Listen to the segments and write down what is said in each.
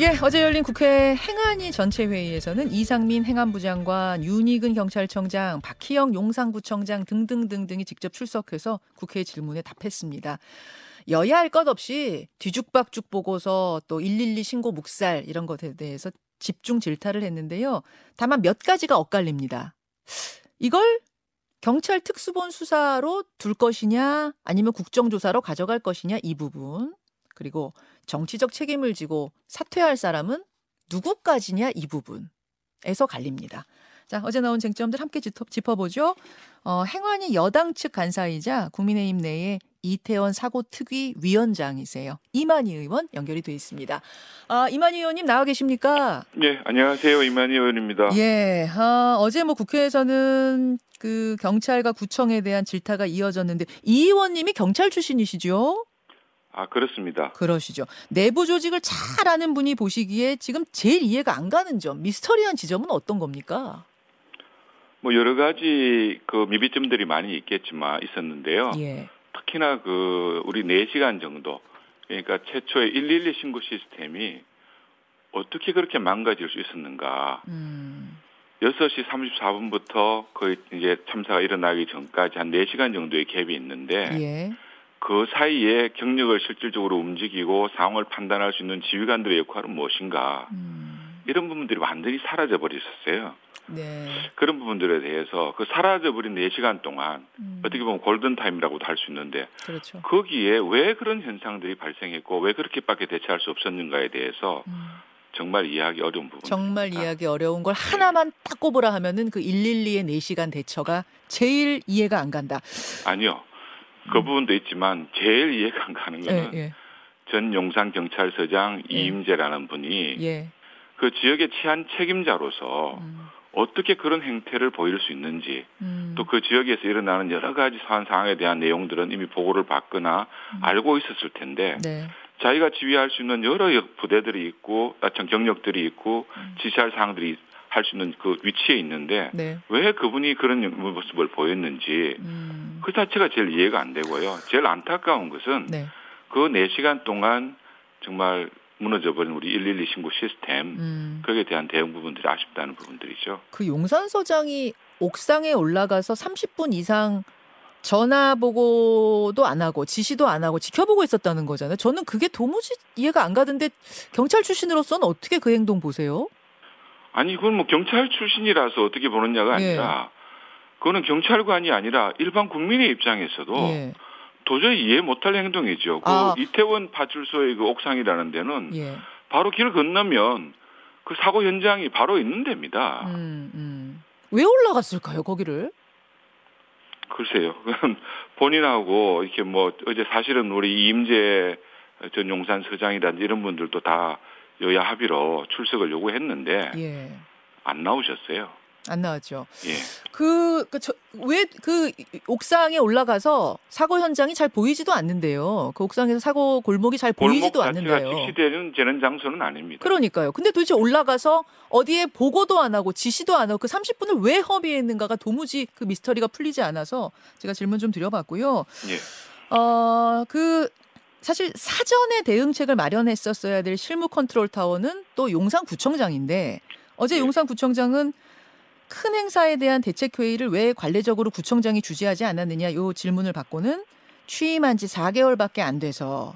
예, 어제 열린 국회 행안위 전체 회의에서는 이상민 행안부 장관, 윤희근 경찰청장, 박희영 용산구청장 등등등등이 직접 출석해서 국회 질문에 답했습니다. 여야 할 것 없이 뒤죽박죽 보고서 또 112 신고 묵살 이런 것에 대해서 집중 질타를 했는데요. 다만 몇 가지가 엇갈립니다. 이걸 경찰 특수본 수사로 둘 것이냐 아니면 국정조사로 가져갈 것이냐 이 부분. 그리고 정치적 책임을 지고 사퇴할 사람은 누구까지냐 이 부분에서 갈립니다. 자, 어제 나온 쟁점들 함께 짚어보죠. 어, 행안위 여당 측 간사이자 국민의힘 내에 이태원 사고 특위 위원장이세요. 이만희 의원 연결이 돼 있습니다. 아, 이만희 의원님 나와 계십니까? 네, 안녕하세요. 이만희 의원입니다. 예, 아, 어제 뭐 국회에서는 그 경찰과 구청에 대한 질타가 이어졌는데 이 의원님이 경찰 출신이시죠? 아, 그렇습니다. 그러시죠. 내부 조직을 잘 아는 분이 보시기에 지금 제일 이해가 안 가는 점, 미스터리한 지점은 어떤 겁니까? 뭐 여러 가지 그 미비점들이 많이 있겠지만 있었는데요. 예. 특히나 그 우리 4시간 정도 그러니까 최초의 112 신고 시스템이 어떻게 그렇게 망가질 수 있었는가. 음. 6시 34분부터 거의 이제 참사가 일어나기 전까지 한 4시간 정도의 갭이 있는데 예. 그 사이에 경력을 실질적으로 움직이고 상황을 판단할 수 있는 지휘관들의 역할은 무엇인가 음. 이런 부분들이 완전히 사라져 버리셨어요. 네. 그런 부분들에 대해서 그 사라져 버린 4시간 동안 음. 어떻게 보면 골든 타임이라고도 할 수 있는데 그렇죠. 거기에 왜 그런 현상들이 발생했고 왜 그렇게밖에 대처할 수 없었는가에 대해서 음. 정말 이해하기 어려운 부분. 정말 이해하기 어려운 걸 하나만 딱 꼽으라 하면은 그 112의 4시간 대처가 제일 이해가 안 간다. 아니요. 그 음. 부분도 있지만 제일 이해가 안 가는 거는 예, 예. 전 용산 경찰서장 예. 이임재라는 분이 예. 그 지역의 치안 책임자로서 음. 어떻게 그런 행태를 보일 수 있는지 음. 또그 지역에서 일어나는 여러 가지 사안 상황에 대한 내용들은 이미 보고를 받거나 음. 알고 있었을 텐데 네. 자기가 지휘할 수 있는 여러 역- 부대들이 있고 어떤 경력들이 있고 음. 지시할 사항들이 할 수 있는 그 위치에 있는데 네. 왜 그분이 그런 모습을 보였는지 음. 그 자체가 제일 이해가 안 되고요. 제일 안타까운 것은 네. 그 4시간 동안 정말 무너져버린 우리 112 신고 시스템 음. 거기에 대한 대응 부분들이 아쉽다는 부분들이죠. 그 용산 서장이 옥상에 올라가서 30분 이상 전화 보고도 안 하고 지시도 안 하고 지켜보고 있었다는 거잖아요. 저는 그게 도무지 이해가 안 가던데 경찰 출신으로서는 어떻게 그 행동 보세요? 아니 이건 뭐 경찰 출신이라서 어떻게 보느냐가 예. 아니라 그거는 경찰관이 아니라 일반 국민의 입장에서도 예. 도저히 이해 못할 행동이죠. 그 아. 이태원 파출소의 그 옥상이라는 데는 예. 바로 길을 건너면 그 사고 현장이 바로 있는 데입니다. 음, 음. 왜 올라갔을까요, 거기를? 글쎄요. 그건 본인하고 이렇게 뭐 어제 사실은 우리 이임재 전 용산 서장이라든지 이런 분들도 다 여야 합의로 출석을 요구했는데 예. 안 나오셨어요. 안 나왔죠. 예. 그, 그, 저, 왜, 그, 옥상에 올라가서 사고 현장이 잘 보이지도 않는데요. 그 옥상에서 사고 골목이 잘 보이지도 않는데요. 직시되는 되는 장소는 아닙니다. 그러니까요. 근데 도대체 올라가서 어디에 보고도 안 하고 지시도 안 하고 그 30분을 왜 허비했는가가 도무지 그 미스터리가 풀리지 않아서 제가 질문 좀 드려봤고요. 예. 어, 그, 사실 사전에 대응책을 마련했었어야 될 실무 컨트롤 타워는 또 용산구청장인데 어제 예. 용산구청장은 큰 행사에 대한 대책 회의를 왜 관례적으로 구청장이 주재하지 않았느냐 요 질문을 받고는 취임한 지 4개월밖에 안 돼서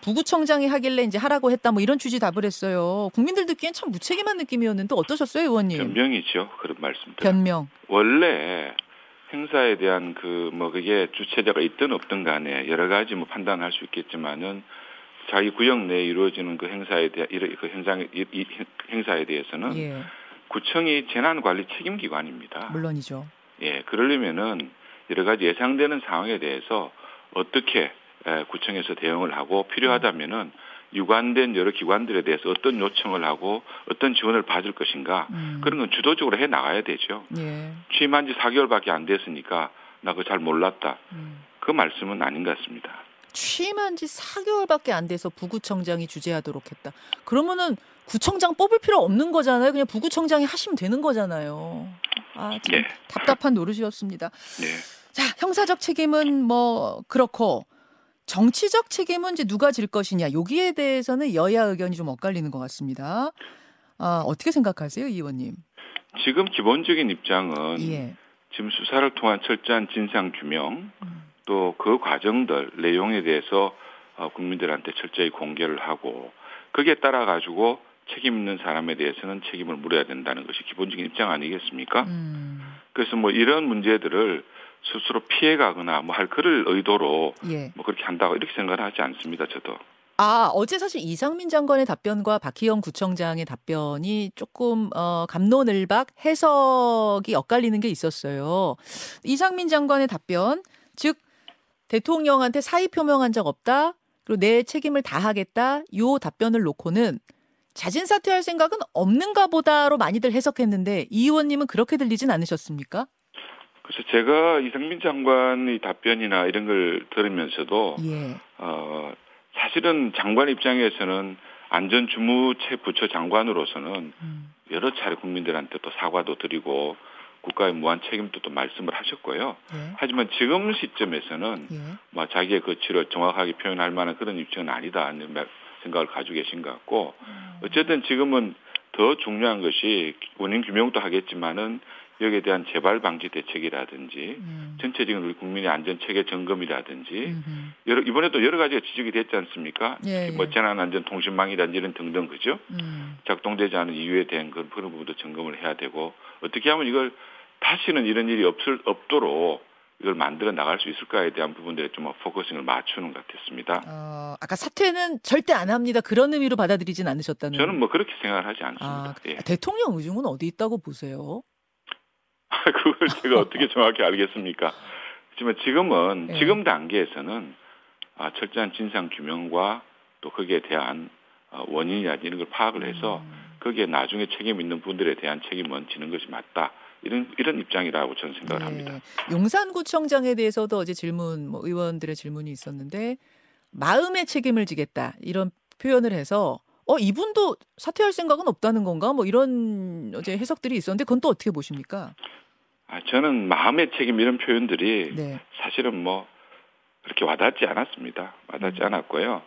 부구청장이 하길래 이제 하라고 했다 뭐 이런 취지 답을 했어요. 국민들 듣기엔 참 무책임한 느낌이었는데 어떠셨어요, 의원님? 변명이죠. 그런 말씀들. 변명. 원래 행사에 대한 그 뭐 그게 주최자가 있든 없든 간에 여러 가지 뭐 판단할 수 있겠지만은 자기 구역 내에 이루어지는 그 행사에 대한 그 현장의 이, 이 행사에 대해서는 예, 구청이 재난관리 책임기관입니다. 물론이죠. 예, 그러려면은 여러 가지 예상되는 상황에 대해서 어떻게 에, 구청에서 대응을 하고 필요하다면은 유관된 여러 기관들에 대해서 어떤 요청을 하고 어떤 지원을 받을 것인가 음, 그런 건 주도적으로 해 나가야 되죠. 예, 취임한 지 4개월밖에 안 됐으니까 나 그거 잘 몰랐다. 음. 그 말씀은 아닌 것 같습니다. 취임한 지 4개월밖에 안 돼서 부구청장이 주재하도록 했다. 그러면은 구청장 뽑을 필요 없는 거잖아요. 그냥 부구청장이 하시면 되는 거잖아요. 아, 참 예. 답답한 노릇이었습니다. 네. 자, 형사적 책임은 뭐 그렇고 정치적 책임은 이제 누가 질 것이냐 여기에 대해서는 여야 의견이 좀 엇갈리는 것 같습니다. 아, 어떻게 생각하세요, 이 의원님? 지금 기본적인 입장은 예. 지금 수사를 통한 철저한 진상 규명 음. 또 그 과정들 내용에 대해서 어, 국민들한테 철저히 공개를 하고 거기에 따라 가지고 책임 있는 사람에 대해서는 책임을 물어야 된다는 것이 기본적인 입장 아니겠습니까? 음. 그래서 뭐 이런 문제들을 스스로 피해가거나 뭐 할 그럴 의도로 예. 뭐 그렇게 한다고 이렇게 생각을 하지 않습니다. 저도. 아, 어제 사실 이상민 장관의 답변과 박희영 구청장의 답변이 조금 어 감론을박 해석이 엇갈리는 게 있었어요. 이상민 장관의 답변, 즉 대통령한테 사의 표명한 적 없다. 그리고 내 책임을 다하겠다. 요 답변을 놓고는 자진 사퇴할 생각은 없는가 보다로 많이들 해석했는데 이 의원님은 그렇게 들리진 않으셨습니까? 그래서 제가 이상민 장관의 답변이나 이런 걸 들으면서도 예. 어 사실은 장관 입장에서는 안전주무체 부처 장관으로서는 음. 여러 차례 국민들한테 또 사과도 드리고 국가의 무한 책임도 또 말씀을 하셨고요. 예. 하지만 지금 시점에서는 예. 뭐 자기의 거취를 정확하게 표현할 만한 그런 입장은 아니다 하는 생각을 가지고 계신 것 같고 어쨌든 지금은 더 중요한 것이 원인 규명도 하겠지만은 여기에 대한 재발 방지 대책이라든지 음. 전체적인 우리 국민의 안전 체계 점검이라든지 음흠. 여러 이번에도 여러 가지가 지적이 됐지 않습니까? 예, 뭐 예. 재난 안전 통신망이라든지 이런 등등 그죠? 음. 작동되지 않은 이유에 대한 그런 부분도 점검을 해야 되고 어떻게 하면 이걸 다시는 이런 일이 없을 없도록 이걸 만들어 나갈 수 있을까에 대한 부분들에 좀 focusing을 맞추는 것 같았습니다. 어, 아까 사퇴는 절대 안 합니다. 그런 의미로 받아들이진 않으셨다는. 저는 뭐 그렇게 생각을 하지 아, 않습니다. 예. 대통령 의중은 어디 있다고 보세요? 그걸 제가 어떻게 정확히 알겠습니까? 하지만 지금은 예. 지금 단계에서는 아, 철저한 진상 규명과 또 거기에 대한 어, 원인이나 이런 걸 파악을 해서 음. 거기에 나중에 책임 있는 분들에 대한 책임은 지는 것이 맞다. 이런 이런 입장이라고 저는 생각을 예. 합니다. 용산구청장에 대해서도 어제 질문, 뭐 의원들의 질문이 있었는데 마음의 책임을 지겠다 이런 표현을 해서 어 이분도 사퇴할 생각은 없다는 건가? 뭐 이런 어제 해석들이 있었는데 그건 또 어떻게 보십니까? 아, 저는 마음의 책임 이런 표현들이 네. 사실은 뭐 그렇게 와닿지 않았습니다. 와닿지 음. 않았고요.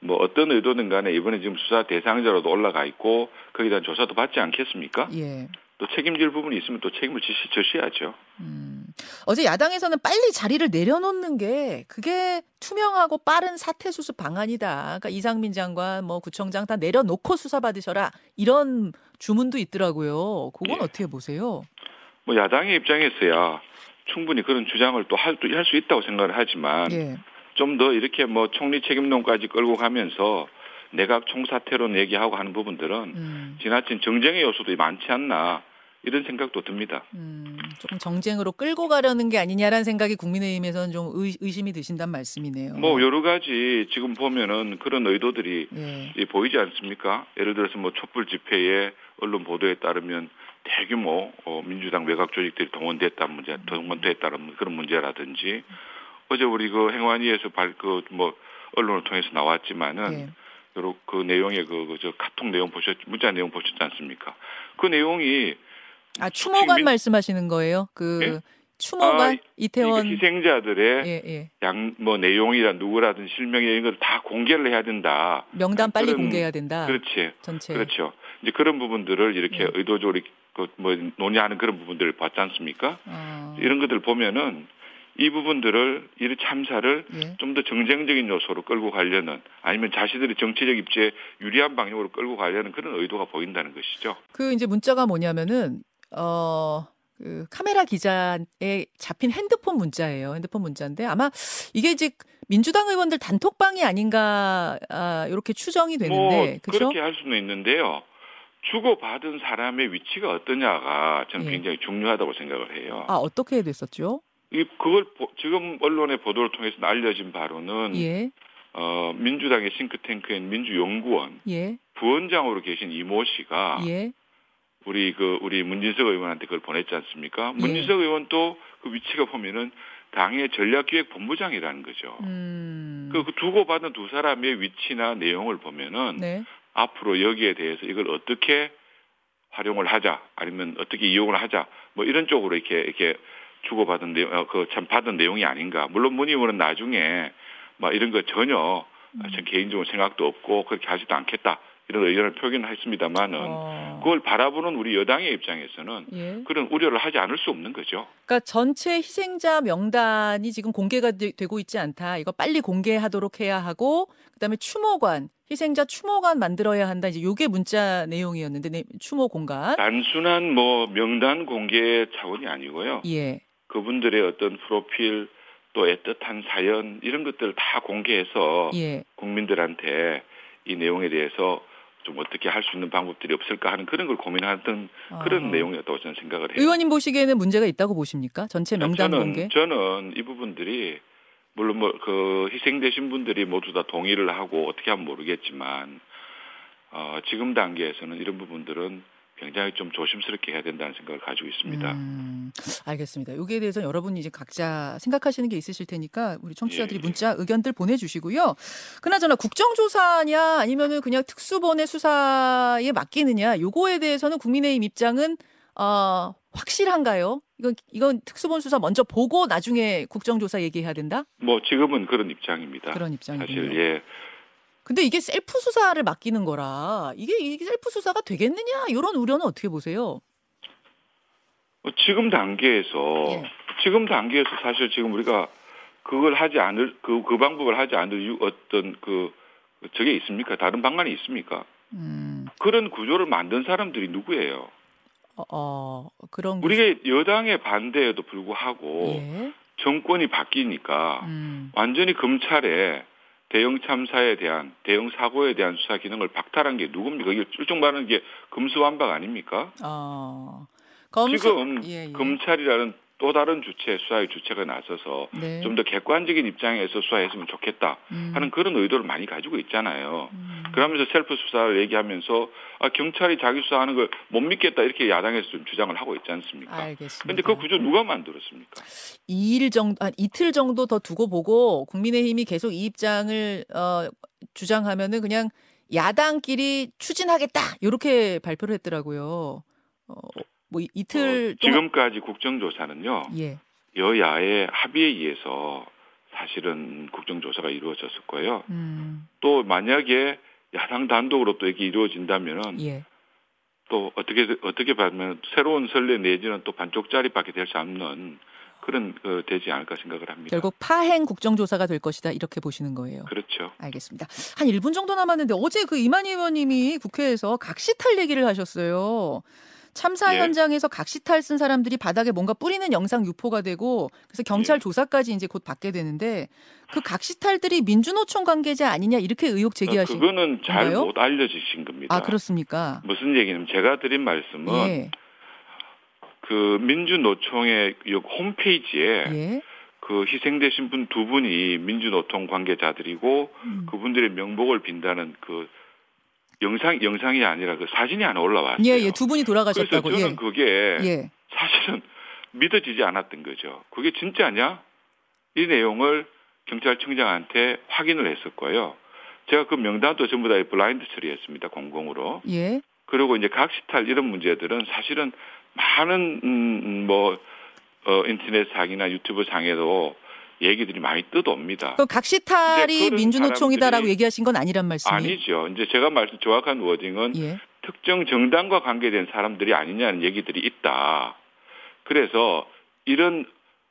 뭐 어떤 의도든 간에 이번에 지금 수사 대상자로도 올라가 있고 거기에 대한 조사도 받지 않겠습니까? 예. 또 책임질 부분이 있으면 또 책임을 지시, 져셔야죠. 음. 어제 야당에서는 빨리 자리를 내려놓는 게 그게 투명하고 빠른 사퇴 수습 방안이다. 그러니까 이상민 장관, 뭐 구청장 다 내려놓고 수사 받으셔라 이런 주문도 있더라고요. 그건 예. 어떻게 보세요? 뭐 야당의 입장에서야 충분히 그런 주장을 또 할 수 있다고 생각을 하지만 예. 좀더 이렇게 뭐 총리 책임론까지 끌고 가면서 내각 총사퇴론 얘기하고 하는 부분들은 음, 지나친 정쟁의 요소도 많지 않나 이런 생각도 듭니다. 음, 조금 정쟁으로 끌고 가려는 게 아니냐라는 생각이 국민의힘에서는 좀 의, 의심이 드신단 말씀이네요. 뭐 여러 가지 지금 보면은 그런 의도들이 예. 이 보이지 않습니까? 예를 들어서 뭐 촛불 집회에 언론 보도에 따르면 대규모 어, 민주당 외곽 조직들이 동원됐다는 문제, 동원됐다는 그런 문제라든지 어제 우리 그 행안위에서 발그뭐 언론을 통해서 나왔지만은 예. 여러 그 내용의 그, 그, 저 카톡 내용 보셨, 문자 내용 보셨지 않습니까? 그 내용이 아 추모관 민- 말씀하시는 거예요? 그 예? 추모관 아, 이태원 희생자들의 예, 예. 양뭐 내용이라 누구라든 실명이 이런 걸다 공개를 해야 된다. 명단 빨리 그런- 공개해야 된다. 그렇지. 전체. 그렇죠. 이제 그런 부분들을 이렇게 네. 의도적으로 그 뭐 논의하는 그런 부분들을 봤지 않습니까? 어, 이런 것들 보면은 이 부분들을 이 참사를 예. 좀더 정쟁적인 요소로 끌고 가려는 아니면 자신들의 정치적 입지에 유리한 방향으로 끌고 가려는 그런 의도가 보인다는 것이죠. 그 이제 문자가 뭐냐면은 어. 그 카메라 기자에 잡힌 핸드폰 문자예요. 핸드폰 문자인데 아마 이게 이제 민주당 의원들 단톡방이 아닌가 아, 이렇게 추정이 되는데 뭐 그렇죠? 그렇게 할 수는 있는데요. 주고받은 사람의 위치가 어떠냐가 저는 예. 굉장히 중요하다고 생각을 해요. 아 어떻게 됐었죠? 이 그걸 보- 지금 언론의 보도를 통해서 알려진 바로는 예, 어, 민주당의 싱크탱크인 민주연구원 예, 부원장으로 계신 이모 씨가 예. 우리 그 우리 문진석 의원한테 그걸 보냈지 않습니까? 예. 문진석 의원도 그 위치가 보면은 당의 전략기획본부장이라는 거죠. 음. 그, 그 두고 받은 두 사람의 위치나 내용을 보면은 네. 앞으로 여기에 대해서 이걸 어떻게 활용을 하자 아니면 어떻게 이용을 하자 뭐 이런 쪽으로 이렇게 이렇게 주고받은 내용 어, 그참 받은 내용이 아닌가 물론 문 의원은 나중에 뭐 이런 거 전혀 음. 전 개인적으로 생각도 없고 그렇게 하지도 않겠다 이런 의견을 표현했습니다만은 어. 그걸 바라보는 우리 여당의 입장에서는 예. 그런 우려를 하지 않을 수 없는 거죠. 그러니까 전체 희생자 명단이 지금 공개가 되, 고 있지 않다. 이거 빨리 공개하도록 해야 하고 그다음에 추모관 희생자 추모관 만들어야 한다. 이제 요게 문자 내용이었는데 네, 추모 공간. 단순한 뭐 명단 공개 차원이 아니고요. 예. 그분들의 어떤 프로필 또 애틋한 사연 이런 것들을 다 공개해서 예. 국민들한테 이 내용에 대해서 좀 어떻게 할 수 있는 방법들이 없을까 하는 그런 걸 고민하던 그런 아. 내용이었다고 저는 생각을 해요. 의원님 보시기에는 문제가 있다고 보십니까? 전체 명단 저는 공개? 저는 이 부분들이 물론 뭐 그 희생되신 분들이 모두 다 동의를 하고 어떻게 하면 모르겠지만 어, 지금 단계에서는 이런 부분들은 굉장히 좀 조심스럽게 해야 된다는 생각을 가지고 있습니다. 음, 알겠습니다. 여기에 대해서 여러분이 이제 각자 생각하시는 게 있으실 테니까 우리 청취자들이 예, 예. 문자 의견들 보내주시고요. 그나저나 국정조사냐 아니면은 그냥 특수본의 수사에 맡기느냐 요거에 대해서는 국민의힘 입장은 어, 확실한가요? 이건 이건 특수본 수사 먼저 보고 나중에 국정조사 얘기해야 된다? 뭐 지금은 그런 입장입니다. 그런 입장이군요. 사실 예. 근데 이게 셀프 수사를 맡기는 거라 이게 이게 셀프 수사가 되겠느냐 이런 우려는 어떻게 보세요? 뭐 지금 단계에서 예. 지금 단계에서 사실 지금 우리가 그걸 하지 않을 그, 그 방법을 하지 않을 이유 어떤 그 저게 있습니까? 다른 방안이 있습니까? 음, 그런 구조를 만든 사람들이 누구예요? 어, 어 그런 거- 우리가 여당의 반대에도 불구하고 예. 정권이 바뀌니까 음. 완전히 검찰의 대형 참사에 대한 대형 사고에 대한 수사 기능을 박탈한 게 누굽니까? 이게 일종 말하는 게 금수완박 아닙니까? 어. 검수 지금 예, 예. 검찰이라는 또 다른 주체 수사의 주체가 나서서 네. 좀더 객관적인 입장에서 수사했으면 좋겠다 음. 하는 그런 의도를 많이 가지고 있잖아요. 음. 그러면서 셀프 수사를 얘기하면서 아, 경찰이 자기 수사하는 걸 못 믿겠다 이렇게 야당에서 좀 주장을 하고 있지 않습니까? 알겠습니다. 그런데 그 구조 누가 만들었습니까? 2일 정도, 한 이틀 정도 더 두고 보고 국민의힘이 계속 이 입장을 어, 주장하면은 그냥 야당끼리 추진하겠다 이렇게 발표를 했더라고요. 어, 뭐 이- 이틀 어, 지금까지 국정조사는요 예, 여야의 합의에 의해서 사실은 국정조사가 이루어졌을 거예요. 음, 또 만약에 야당 단독으로 또 이렇게 이루어진다면은 예, 또 어떻게 어떻게 보면 새로운 선례 내지는 또 반쪽짜리밖에 될 수 없는 그런 그 되지 않을까 생각을 합니다. 결국 파행 국정조사가 될 것이다 이렇게 보시는 거예요. 그렇죠. 알겠습니다. 한 1분 정도 남았는데 어제 그 이만희 의원님이 국회에서 각시탈 얘기를 하셨어요. 참사 예. 현장에서 각시탈 쓴 사람들이 바닥에 뭔가 뿌리는 영상 유포가 되고 그래서 경찰 예. 조사까지 이제 곧 받게 되는데 그 각시탈들이 민주노총 관계자 아니냐 이렇게 의혹 제기하신 어, 그거는 잘? 못 알려지신 겁니다. 아 그렇습니까? 무슨 얘기냐면 제가 드린 말씀은 예. 그 민주노총의 이 홈페이지에 예. 그 희생되신 분 두 분이 민주노총 관계자들이고 음. 그분들의 명복을 빈다는 그 영상 영상이 아니라 그 사진이 하나 올라왔어요. 예, 예. 두 분이 그래서 돌아가셨다고. 저는 예. 그게 예. 사실은 믿어지지 않았던 거죠. 그게 진짜냐? 이 내용을 경찰청장한테 확인을 했었고요. 제가 그 명단도 전부 다 블라인드 처리했습니다. 공공으로. 예. 그리고 이제 각시탈 이런 문제들은 사실은 많은 음, 뭐 어, 인터넷 상이나 유튜브 상에도 얘기들이 많이 떠도옵니다. 그 각시탈이 민주노총이다라고 얘기하신 건 아니란 말씀이에요. 아니죠. 이제 제가 말씀 정확한 워딩은 예. 특정 정당과 관계된 사람들이 아니냐는 얘기들이 있다. 그래서 이런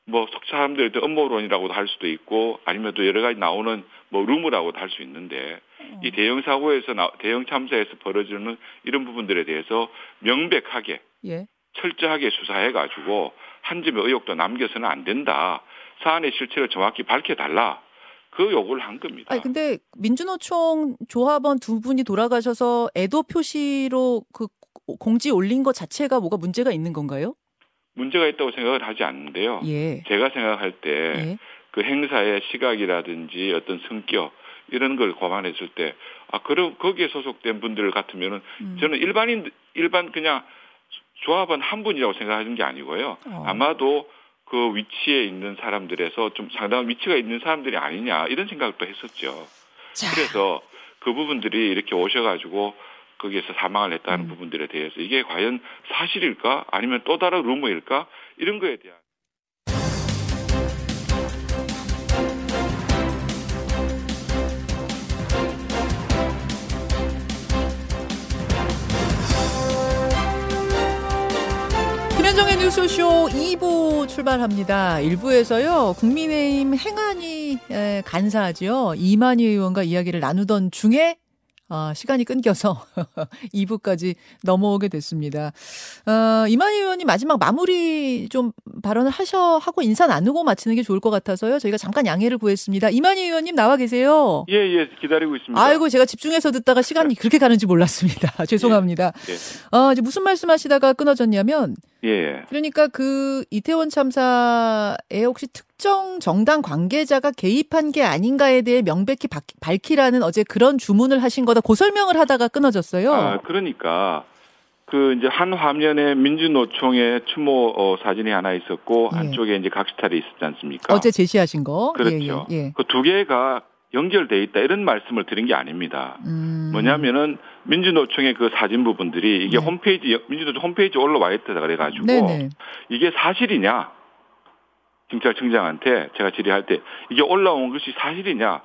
뭐 사람들의 음모론이라고도 할 수도 있고 아니면 또 여러 가지 나오는 뭐 루머라고도 할 수 있는데 어. 이 대형 사고에서 나, 대형 참사에서 벌어지는 이런 부분들에 대해서 명백하게 예. 철저하게 수사해 가지고 한 점의 의혹도 남겨서는 안 된다. 사안의 실체를 정확히 밝혀달라. 그 요구를 한 겁니다. 아니 근데 민주노총 조합원 두 분이 돌아가셔서 애도 표시로 그 공지 올린 것 자체가 뭐가 문제가 있는 건가요? 문제가 있다고 생각을 하지 않는데요. 예. 제가 생각할 때그 예. 행사의 시각이라든지 어떤 성격 이런 걸 고만했을 때 아 그럼 거기에 소속된 분들 같으면은 음. 저는 일반인 일반 그냥 조합원 한 분이라고 생각하는 게 아니고요. 어. 아마도 그 위치에 있는 사람들에서 좀 상당한 위치가 있는 사람들이 아니냐 이런 생각도 했었죠. 자, 그래서 그 부분들이 이렇게 오셔가지고 거기에서 사망을 했다는 음. 부분들에 대해서 이게 과연 사실일까 아니면 또 다른 루머일까 이런 거에 대한 뉴스쇼 2부 출발합니다. 1부에서요, 국민의힘 행안위 간사죠. 이만희 의원과 이야기를 나누던 중에 아, 시간이 끊겨서 2부까지 넘어오게 됐습니다. 어, 이만희 의원님 마지막 마무리 좀 발언을 하셔 하고 인사 나누고 마치는 게 좋을 것 같아서요. 저희가 잠깐 양해를 구했습니다. 이만희 의원님 나와 계세요. 예, 예, 기다리고 있습니다. 아이고, 제가 집중해서 듣다가 시간이 그렇게 가는지 몰랐습니다. 죄송합니다. 예, 예. 어, 이제 무슨 말씀 하시다가 끊어졌냐면 예. 그러니까 그 이태원 참사에 혹시 특정 정당 관계자가 개입한 게 아닌가에 대해 명백히 밝히라는 어제 그런 주문을 하신 거다. 고 설명을 하다가 끊어졌어요. 아, 그러니까 그 이제 한 화면에 민주노총의 추모 어, 사진이 하나 있었고 예. 한쪽에 이제 각시탈이 있었지 않습니까? 어제 제시하신 거. 그렇죠. 예, 예. 예. 그두 개가 연결돼 있다 이런 말씀을 드린 게 아닙니다. 음. 뭐냐면은 민주노총의 그 사진 부분들이 이게 네. 홈페이지 민주노총 홈페이지 올라와 있다 그래가지고 네네. 이게 사실이냐 경찰청장한테 제가 질의할 때 이게 올라온 것이 사실이냐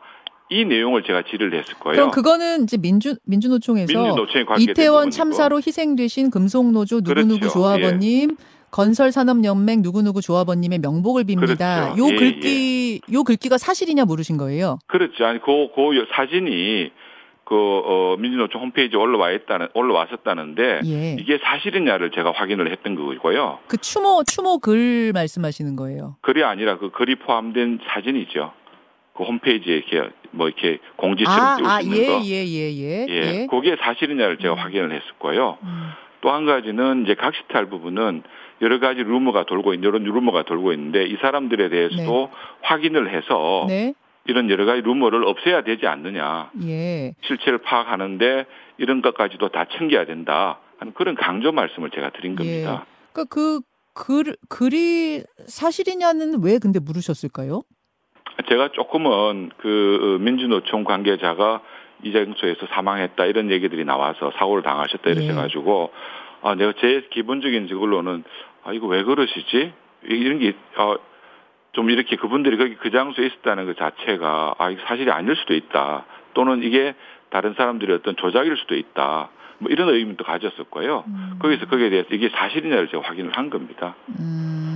이 내용을 제가 질의를 했을 거예요. 그럼 그거는 이제 민주 민주노총에서 이태원 참사로 희생되신 금속노조 누구누구 그렇죠. 조합원님 예. 건설산업연맹 누구누구 조합원님의 명복을 빕니다. 그렇죠. 요 예, 글귀 예. 요 글귀가 사실이냐 물으신 거예요. 그렇죠. 아니 그, 그 사진이 그 어, 민주노총 홈페이지에 올라와 있다는 올라왔었다는데 예. 이게 사실이냐를 제가 확인을 했던 거고요. 그 추모 추모 글 말씀하시는 거예요. 글이 아니라 그 글이 포함된 사진이죠. 그 홈페이지에 이렇게 뭐 이렇게 공지처럼 아, 수 아, 예, 거. 예, 예, 예. 예. 예. 그게 사실이냐를 제가 음. 확인을 했었고요. 음. 또 한 가지는 이제 각시탈 부분은 여러 가지 루머가 돌고 있는 이런 루머가 돌고 있는데 이 사람들에 대해서도 네. 확인을 해서 네. 이런 여러 가지 루머를 없애야 되지 않느냐. 예. 실체를 파악하는데 이런 것까지도 다 챙겨야 된다. 하는 그런 강조 말씀을 제가 드린 예. 겁니다. 예. 그러니까 그 글, 글이 사실이냐는 왜 근데 물으셨을까요? 제가 조금은 그 민주노총 관계자가 이 장소에서 사망했다 이런 얘기들이 나와서 사고를 당하셨다 이러셔가지고 예. 아 내가 제 기본적인 그걸로는 아 이거 왜 그러시지 이런 게 아, 좀 이렇게 그분들이 거기 그 장소에 있었다는 것 자체가 아 이게 사실이 아닐 수도 있다 또는 이게 다른 사람들의 어떤 조작일 수도 있다 뭐 이런 의문도 가졌었고요. 음. 거기서 거기에 대해서 이게 사실이냐를 제가 확인을 한 겁니다. 음.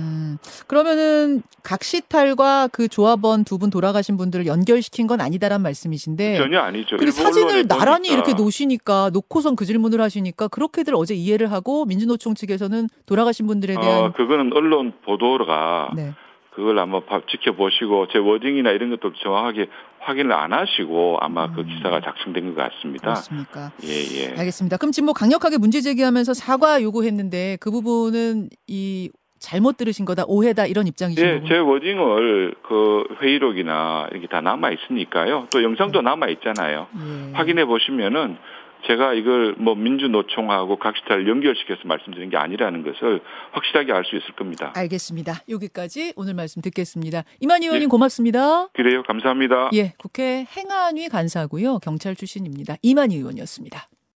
그러면은 각 시탈과 그 조합원 두 분 돌아가신 분들을 연결시킨 건 아니다란 말씀이신데 전혀 아니죠. 근데 사진을 나란히 이렇게 놓으시니까 놓고선 그 질문을 하시니까 그렇게들 어제 이해를 하고 민주노총 측에서는 돌아가신 분들에 대한 어, 그거는 언론 보도가 네. 그걸 아마 지켜보시고 제 워딩이나 이런 것도 정확하게 확인을 안 하시고 아마 그 음. 그 기사가 작성된 것 같습니다. 그렇습니까? 예, 예. 알겠습니다. 그럼 지금 뭐 강력하게 문제 제기하면서 사과 요구했는데 그 부분은 이 잘못 들으신 거다, 오해다 이런 입장이신 예, 제 워딩을 그 회의록이나 이렇게 다 남아 있으니까요. 또 영상도 네. 남아 있잖아요. 예. 확인해 보시면은 제가 이걸 뭐 민주노총하고 각시탈 연결시켜서 말씀드린 게 아니라는 것을 확실하게 알 수 있을 겁니다. 알겠습니다. 여기까지 오늘 말씀 듣겠습니다. 이만희 의원님 예. 고맙습니다. 그래요. 감사합니다. 예, 국회 행안위 간사고요. 경찰 출신입니다. 이만희 의원이었습니다.